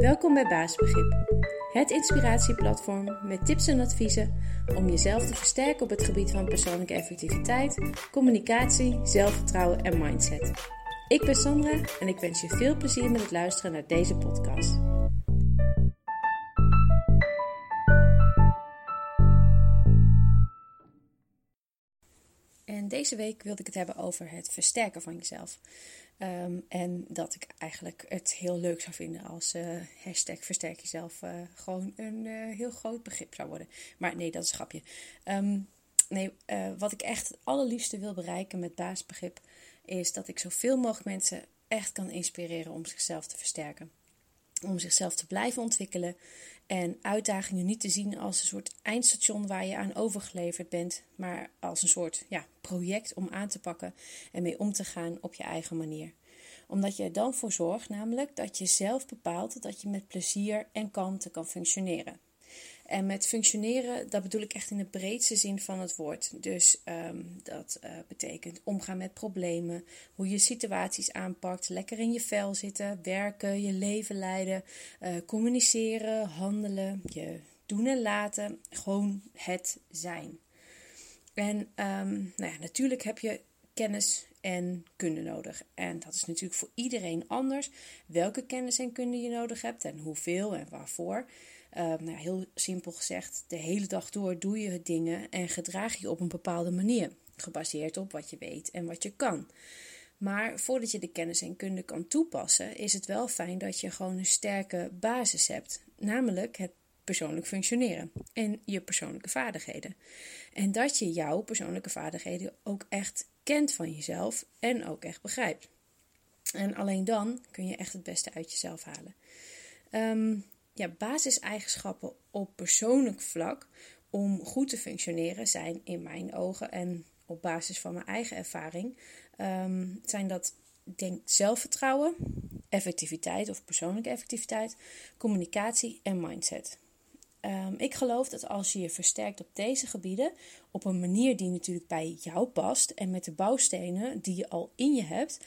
Welkom bij Baasbegrip, het inspiratieplatform met tips en adviezen om jezelf te versterken op het gebied van persoonlijke effectiviteit, communicatie, zelfvertrouwen en mindset. Ik ben Sandra en ik wens je veel plezier met het luisteren naar deze podcast. En deze week wilde ik het hebben over het versterken van jezelf. Ehm, en dat ik eigenlijk het heel leuk zou vinden als uh, hashtag versterk jezelf uh, gewoon een uh, heel groot begrip zou worden. Maar nee, dat is een grapje. Um, nee, wat ik echt het allerliefste wil bereiken met baasbegrip is dat ik zoveel mogelijk mensen echt kan inspireren om zichzelf te versterken. Om zichzelf te blijven ontwikkelen en uitdagingen niet te zien als een soort eindstation waar je aan overgeleverd bent, maar als een soort ja, project om aan te pakken en mee om te gaan op je eigen manier. Omdat je er dan voor zorgt, namelijk dat je zelf bepaalt dat je met plezier en kalmte kan functioneren. En met functioneren, dat bedoel ik echt in de breedste zin van het woord. Dus um, dat uh, betekent omgaan met problemen, hoe je situaties aanpakt, lekker in je vel zitten, werken, je leven leiden, uh, communiceren, handelen, je doen en laten, gewoon het zijn. En um, nou ja, natuurlijk heb je kennis en kunde nodig. En dat is natuurlijk voor iedereen anders. Welke kennis en kunde je nodig hebt en hoeveel en waarvoor. Uh, nou, heel simpel gezegd, de hele dag door doe je dingen en gedraag je op een bepaalde manier, gebaseerd op wat je weet en wat je kan. Maar voordat je de kennis en kunde kan toepassen, is het wel fijn dat je gewoon een sterke basis hebt, namelijk het persoonlijk functioneren en je persoonlijke vaardigheden. En dat je jouw persoonlijke vaardigheden ook echt kent van jezelf en ook echt begrijpt. En alleen dan kun je echt het beste uit jezelf halen. Um, ja, basiseigenschappen op persoonlijk vlak om goed te functioneren zijn in mijn ogen en op basis van mijn eigen ervaring um, zijn dat denk zelfvertrouwen, effectiviteit of persoonlijke effectiviteit, communicatie en mindset. Um, ik geloof dat als je je versterkt op deze gebieden, op een manier die natuurlijk bij jou past en met de bouwstenen die je al in je hebt,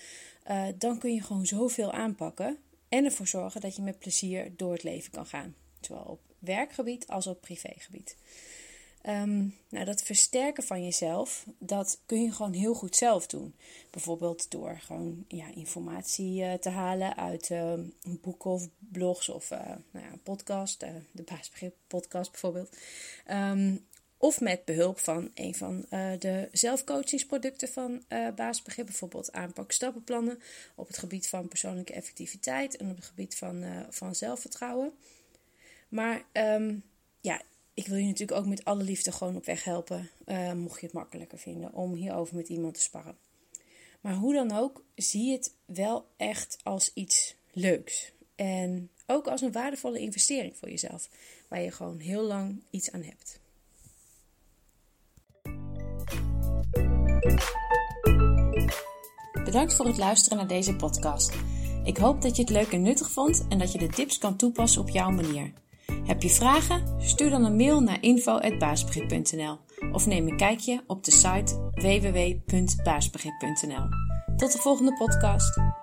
uh, dan kun je gewoon zoveel aanpakken en ervoor zorgen dat je met plezier door het leven kan gaan. Zowel op werkgebied als op privégebied. Um, nou, dat versterken van jezelf, dat kun je gewoon heel goed zelf doen. Bijvoorbeeld door gewoon ja, informatie uh, te halen uit uh, boeken of blogs of uh, nou ja, podcast, de Baasbegrip podcast bijvoorbeeld. Um, of met behulp van een van uh, de zelfcoachingsproducten van uh, Baasbegrip. Bijvoorbeeld aanpak stappenplannen op het gebied van persoonlijke effectiviteit en op het gebied van, uh, van zelfvertrouwen. Maar um, ja, ik wil je natuurlijk ook met alle liefde gewoon op weg helpen. mocht je het makkelijker vinden om hierover met iemand te sparren. Maar hoe dan ook, zie het wel echt als iets leuks. En ook als een waardevolle investering voor jezelf. Waar je gewoon heel lang iets aan hebt. Bedankt voor het luisteren naar deze podcast. Ik hoop dat je het leuk en nuttig vond en dat je de tips kan toepassen op jouw manier. Heb je vragen? Stuur dan een mail naar info.baasbegrip.nl of neem een kijkje op de site www.baasbegrip.nl. Tot de volgende podcast.